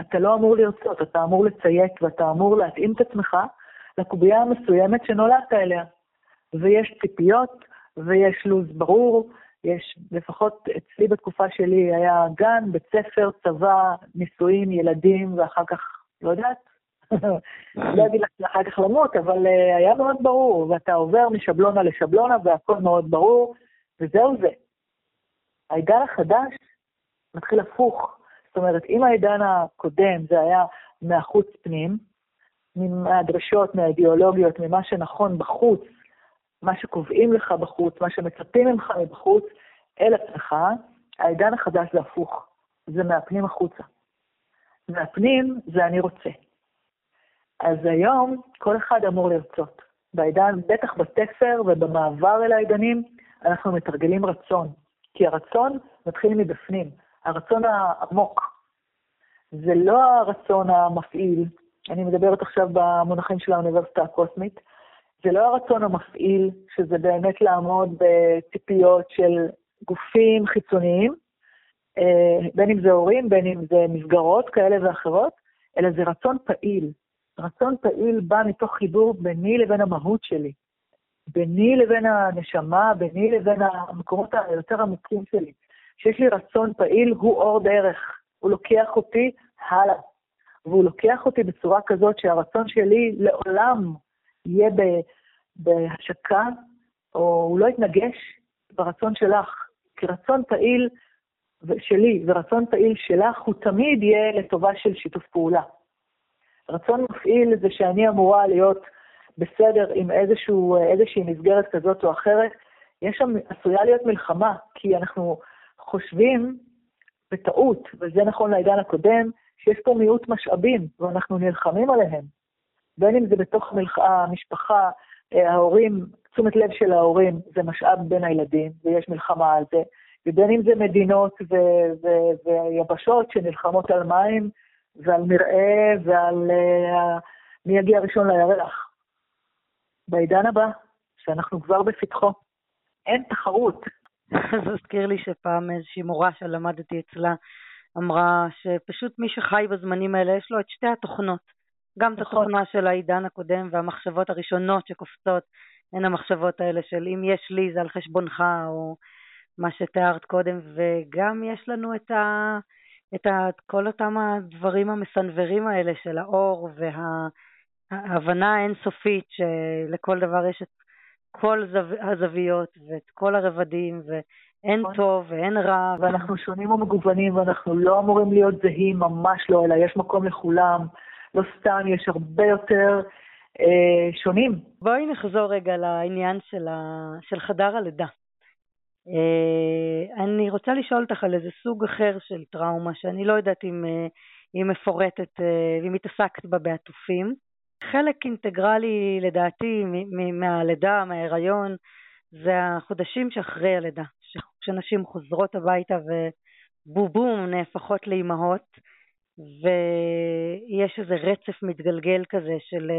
אתה לא אמור לרצות, אתה אמור לציית ואתה אמור להתאים את עצמך לקובייה המסוימת שנולדת אליה. ויש ציפיות ויש לו"ז ברור, יש, לפחות אצלי בתקופה שלי היה גן, בית ספר, צבא, נישואים, ילדים, ואחר כך, לא יודעת, לא אגיד לך אחר כך למות, אבל uh, היה מאוד ברור, ואתה עובר משבלונה לשבלונה והכל מאוד ברור, וזהו זה. העידן החדש מתחיל הפוך. זאת אומרת, אם העידן הקודם זה היה מהחוץ פנים, מהדרשות, מהאידיאולוגיות, ממה שנכון בחוץ, מה שקובעים לך בחוץ, מה שמצפים ממך מבחוץ, אל עצמך, העידן החדש זה הפוך, זה מהפנים החוצה. מהפנים זה אני רוצה. אז היום כל אחד אמור לרצות. בעידן, בטח בתפר ובמעבר אל העידנים, אנחנו מתרגלים רצון. כי הרצון מתחיל מבפנים, הרצון העמוק. זה לא הרצון המפעיל, אני מדברת עכשיו במונחים של האוניברסיטה הקוסמית, זה לא הרצון המפעיל, שזה באמת לעמוד בציפיות של גופים חיצוניים, אה, בין אם זה הורים, בין אם זה מסגרות כאלה ואחרות, אלא זה רצון פעיל. רצון פעיל בא מתוך חיבור ביני לבין המהות שלי, ביני לבין הנשמה, ביני לבין המקומות היותר עמוקים שלי. שיש לי רצון פעיל, הוא אור דרך. הוא לוקח אותי הלאה. והוא לוקח אותי בצורה כזאת שהרצון שלי לעולם יהיה בהשקה, או הוא לא יתנגש ברצון שלך. כי רצון פעיל שלי ורצון פעיל שלך, הוא תמיד יהיה לטובה של שיתוף פעולה. רצון מפעיל זה שאני אמורה להיות בסדר עם איזשהו, איזושהי מסגרת כזאת או אחרת. יש שם, עשויה להיות מלחמה, כי אנחנו חושבים בטעות, וזה נכון לעידן הקודם, שיש פה מיעוט משאבים, ואנחנו נלחמים עליהם. בין אם זה בתוך המשפחה, אה, ההורים, תשומת לב של ההורים זה משאב בין הילדים, ויש מלחמה על זה, ובין אם זה מדינות ו- ו- ויבשות שנלחמות על מים ועל מרעה ועל uh, מי יגיע ראשון לירח. בעידן הבא, שאנחנו כבר בפתחו, אין תחרות. זה הזכיר לי שפעם איזושהי מורה שלמדתי אצלה אמרה שפשוט מי שחי בזמנים האלה יש לו את שתי התוכנות. גם את נכון. התוכנה של העידן הקודם והמחשבות הראשונות שקופצות אין המחשבות האלה של אם יש לי זה על חשבונך, או מה שתיארת קודם, וגם יש לנו את, ה, את ה, כל אותם הדברים המסנוורים האלה של האור וההבנה האינסופית שלכל דבר יש את כל זו, הזוויות ואת כל הרבדים, ואין נכון. טוב ואין רע. ואנחנו שונים ומגוונים ואנחנו לא אמורים להיות זהים, ממש לא, אלא יש מקום לכולם. לא סתם, יש הרבה יותר אה, שונים. בואי נחזור רגע לעניין של, ה... של חדר הלידה. אה, אני רוצה לשאול אותך על איזה סוג אחר של טראומה, שאני לא יודעת אם אה, היא מפורטת, אה, אם התעסקת בה בעטופים. חלק אינטגרלי לדעתי מהלידה, מההיריון, זה החודשים שאחרי הלידה, כשנשים חוזרות הביתה ובובום נהפכות לאימהות, ויש איזה רצף מתגלגל כזה של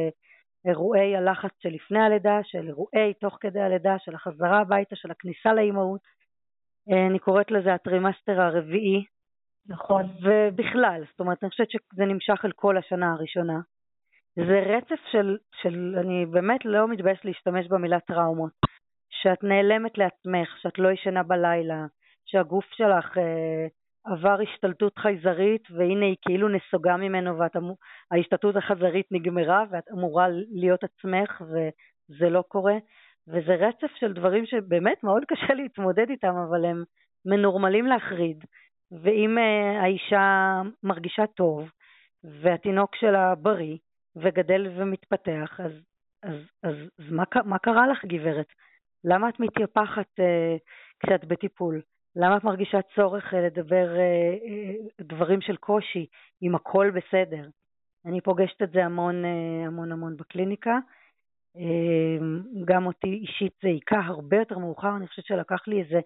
אירועי הלחץ שלפני הלידה, של אירועי תוך כדי הלידה, של החזרה הביתה, של הכניסה לאימהות. אה, אני קוראת לזה הטרימסטר הרביעי. נכון. ובכלל, זאת אומרת, אני חושבת שזה נמשך על כל השנה הראשונה. זה רצף של, של, אני באמת לא מתביישת להשתמש במילה טראומות. שאת נעלמת לעצמך, שאת לא ישנה בלילה, שהגוף שלך אה, עבר השתלטות חייזרית והנה היא כאילו נסוגה ממנו וההשתלטות החייזרית נגמרה ואת אמורה להיות עצמך וזה לא קורה וזה רצף של דברים שבאמת מאוד קשה להתמודד איתם אבל הם מנורמלים להחריד ואם uh, האישה מרגישה טוב והתינוק שלה בריא וגדל ומתפתח אז, אז, אז, אז מה, מה קרה לך גברת? למה את מתייפחת uh, כשאת בטיפול? למה את מרגישה צורך אה, לדבר אה, אה, דברים של קושי אם הכל בסדר? אני פוגשת את זה המון המון המון בקליניקה. גם אותי אישית זה היכה הרבה יותר מאוחר, אני חושבת שלקח לי איזה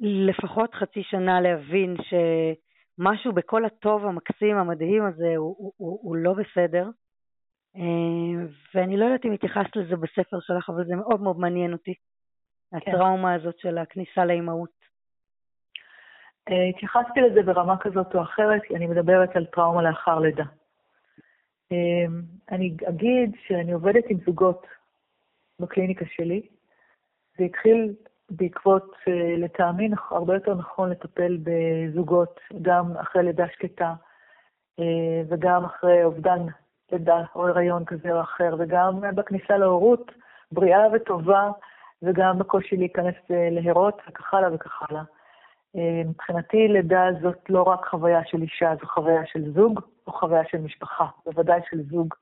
לפחות חצי שנה להבין שמשהו בכל הטוב המקסים המדהים הזה הוא, הוא, הוא, הוא לא בסדר. ואני לא יודעת אם התייחסת לזה בספר שלך, אבל זה מאוד מאוד מעניין אותי, כן. הטראומה הזאת של הכניסה לאימהות. אה, התייחסתי לזה ברמה כזאת או אחרת, כי אני מדברת על טראומה לאחר לידה. אה, אני אגיד שאני עובדת עם זוגות בקליניקה שלי. זה התחיל בעקבות, אה, לטעמי, הרבה יותר נכון לטפל בזוגות, גם אחרי לידה שקטה, וגם אחרי אובדן לידה או הריון כזה או אחר, וגם בכניסה להורות בריאה וטובה, וגם בקושי להיכנס להרות וכך הלאה וכך הלאה. מבחינתי לידה זאת לא רק חוויה של אישה, זו חוויה של זוג או חוויה של משפחה, בוודאי של זוג.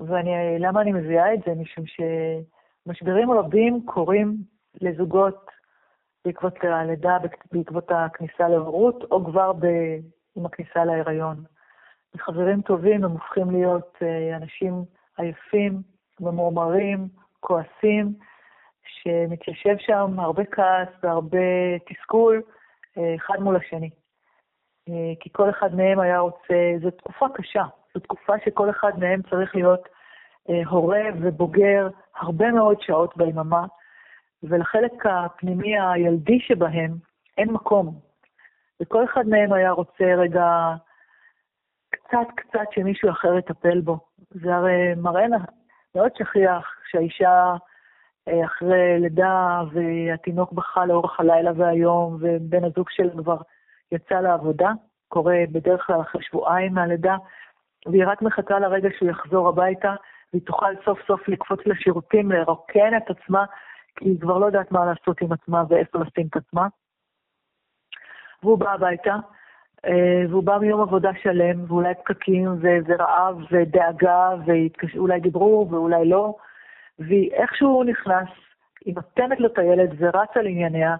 ולמה אני מביאה את זה? משום שמשברים רבים קורים לזוגות בעקבות הלידה, בעקבות הכניסה להורות, או כבר ב... עם הכניסה להיריון. חברים טובים הם הופכים להיות אה, אנשים עייפים, ממורמרים, כועסים, שמתיישב שם הרבה כעס והרבה תסכול אה, אחד מול השני. אה, כי כל אחד מהם היה רוצה, זו תקופה קשה, זו תקופה שכל אחד מהם צריך להיות הורה ובוגר הרבה מאוד שעות ביממה, ולחלק הפנימי הילדי שבהם אין מקום. וכל אחד מהם היה רוצה רגע קצת קצת שמישהו אחר יטפל בו. זה הרי מראה מאוד שכיח שהאישה אה, אחרי לידה והתינוק בכה לאורך הלילה והיום, ובן הזוג שלה כבר יצא לעבודה, קורה בדרך כלל אחרי שבועיים מהלידה, והיא רק מחכה לרגע שהוא יחזור הביתה, והיא תוכל סוף סוף לקפוץ לשירותים, לרוקן את עצמה, כי היא כבר לא יודעת מה לעשות עם עצמה ואיפה לשים את עצמה. והוא בא הביתה, והוא בא מיום עבודה שלם, ואולי פקקים, ואיזה רעב, ודאגה, ואולי דיברו, ואולי לא, והיא איכשהו נכנס, היא נותנת לו את הילד ורצה לענייניה,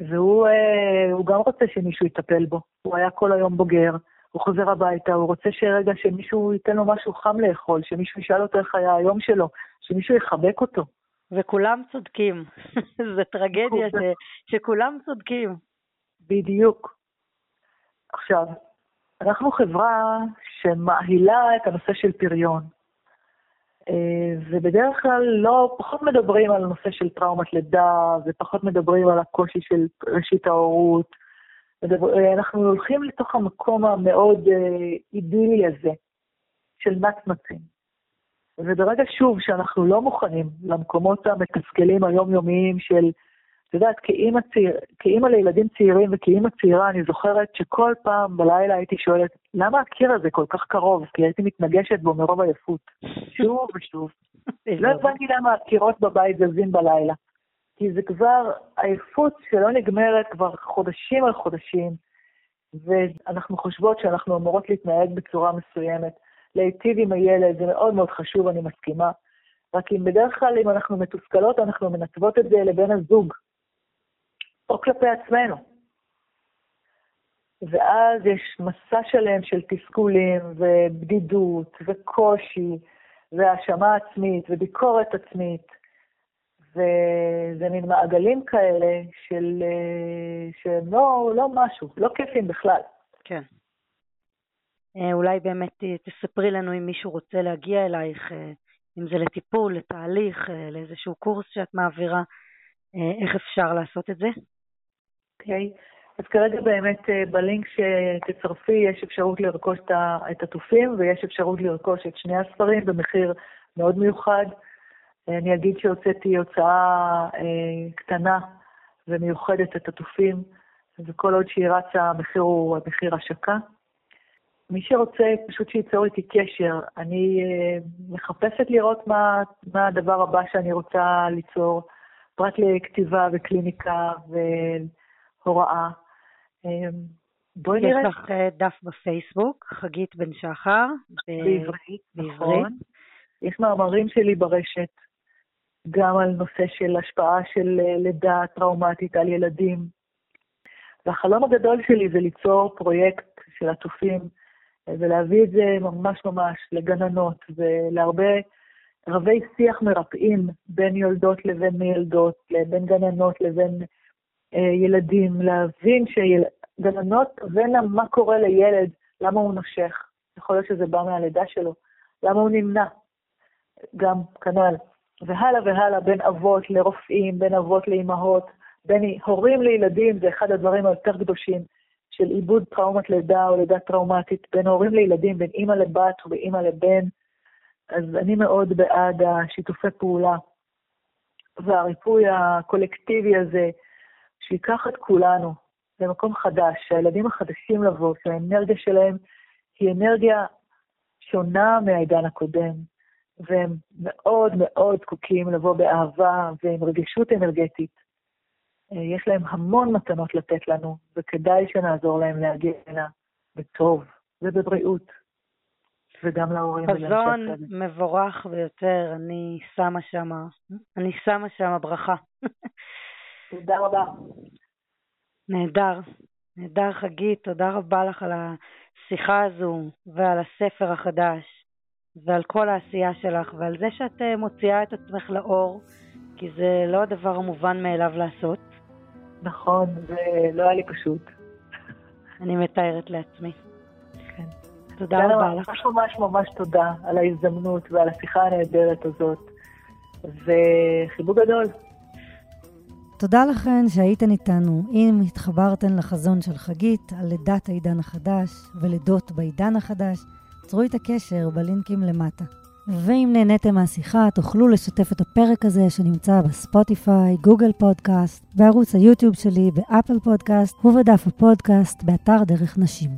והוא אה, גם רוצה שמישהו יטפל בו. הוא היה כל היום בוגר, הוא חוזר הביתה, הוא רוצה שרגע שמישהו ייתן לו משהו חם לאכול, שמישהו ישאל אותו איך היה היום שלו, שמישהו יחבק אותו. וכולם צודקים. זה טרגדיה ש... שכולם צודקים. בדיוק. עכשיו, אנחנו חברה שמאהילה את הנושא של פריון. אה, ובדרך כלל לא, פחות מדברים על הנושא של טראומת לידה, ופחות מדברים על הקושי של ראשית ההורות. אה, אנחנו הולכים לתוך המקום המאוד אה, אידילי הזה, של נצנצים. וברגע שוב שאנחנו לא מוכנים למקומות המתסכלים היומיומיים של, את יודעת, כאימא, צעיר, כאימא לילדים צעירים וכאימא צעירה, אני זוכרת שכל פעם בלילה הייתי שואלת, למה הקיר הזה כל כך קרוב? כי הייתי מתנגשת בו מרוב עייפות. שוב ושוב. לא הבנתי למה הקירות בבית זזים בלילה. כי זה כבר עייפות שלא נגמרת כבר חודשים על חודשים, ואנחנו חושבות שאנחנו אמורות להתנהג בצורה מסוימת. להיטיב עם הילד, זה מאוד מאוד חשוב, אני מסכימה. רק אם בדרך כלל, אם אנחנו מתוסכלות, אנחנו מנתבות את זה לבן הזוג, או כלפי עצמנו. ואז יש מסע שלם של תסכולים ובדידות וקושי והאשמה עצמית וביקורת עצמית, וזה מין מעגלים כאלה של, שהם לא, לא משהו, לא כיפים בכלל. כן. אה, אולי באמת תספרי לנו אם מישהו רוצה להגיע אלייך, אה, אם זה לטיפול, לתהליך, אה, לאיזשהו קורס שאת מעבירה, איך אפשר לעשות את זה? אוקיי. אז כרגע באמת בלינק שתצרפי יש אפשרות לרכוש את התופים ויש אפשרות לרכוש את שני הספרים במחיר מאוד מיוחד. אני אגיד שהוצאתי הוצאה קטנה ומיוחדת את התופים, וכל עוד שהיא רצה המחיר הוא מחיר השקה. מי שרוצה, פשוט שייצור איתי קשר. אני uh, מחפשת לראות מה, מה הדבר הבא שאני רוצה ליצור, פרט לכתיבה וקליניקה והוראה. Uh, בואי נראה. יש לך uh, דף בפייסבוק, חגית בן שחר. בעברית, נכון. יש מאמרים שלי ברשת, גם על נושא של השפעה של לידה טראומטית על ילדים. והחלום הגדול שלי זה ליצור פרויקט של עטופים ולהביא את זה ממש ממש לגננות ולהרבה רבי שיח מרפאים בין יולדות לבין מילדות, בין גננות לבין אה, ילדים, להבין שגננות תבנה מה קורה לילד, למה הוא נושך, יכול להיות שזה בא מהלידה שלו, למה הוא נמנע, גם כנ"ל, והלאה והלאה, בין אבות לרופאים, בין אבות לאימהות, בין הורים לילדים, זה אחד הדברים היותר קדושים. של עיבוד טראומת לידה או לידה טראומטית בין הורים לילדים, בין אימא לבת ובין אימא לבן, אז אני מאוד בעד השיתופי פעולה והריפוי הקולקטיבי הזה, שייקח את כולנו למקום חדש, שהילדים החדשים לבוא, שהאנרגיה שלהם היא אנרגיה שונה מהעידן הקודם, והם מאוד מאוד זקוקים לבוא באהבה ועם רגישות אנרגטית. אה, יש להם המון מתנות לתת לנו, וכדאי שנעזור להם להגיע הנה בטוב ובבריאות, וגם להורים. חזון מבורך ביותר, אני שמה שם, אני שמה שם ברכה. תודה רבה. נהדר, נהדר חגית, תודה רבה לך על השיחה הזו ועל הספר החדש ועל כל העשייה שלך ועל זה שאת אה, מוציאה את עצמך לאור, כי זה לא הדבר המובן מאליו לעשות. נכון, זה לא היה לי פשוט. אני מתארת לעצמי. כן. תודה רבה לך. ממש ממש ממש תודה על ההזדמנות ועל השיחה הנהדרת הזאת, וחיבוק גדול. תודה לכן שהייתן איתנו. אם התחברתן לחזון של חגית על לידת העידן החדש ולידות בעידן החדש, צרו את הקשר בלינקים למטה. ואם נהניתם מהשיחה, תוכלו לשתף את הפרק הזה שנמצא בספוטיפיי, גוגל פודקאסט, בערוץ היוטיוב שלי, באפל פודקאסט ובדף הפודקאסט באתר דרך נשים.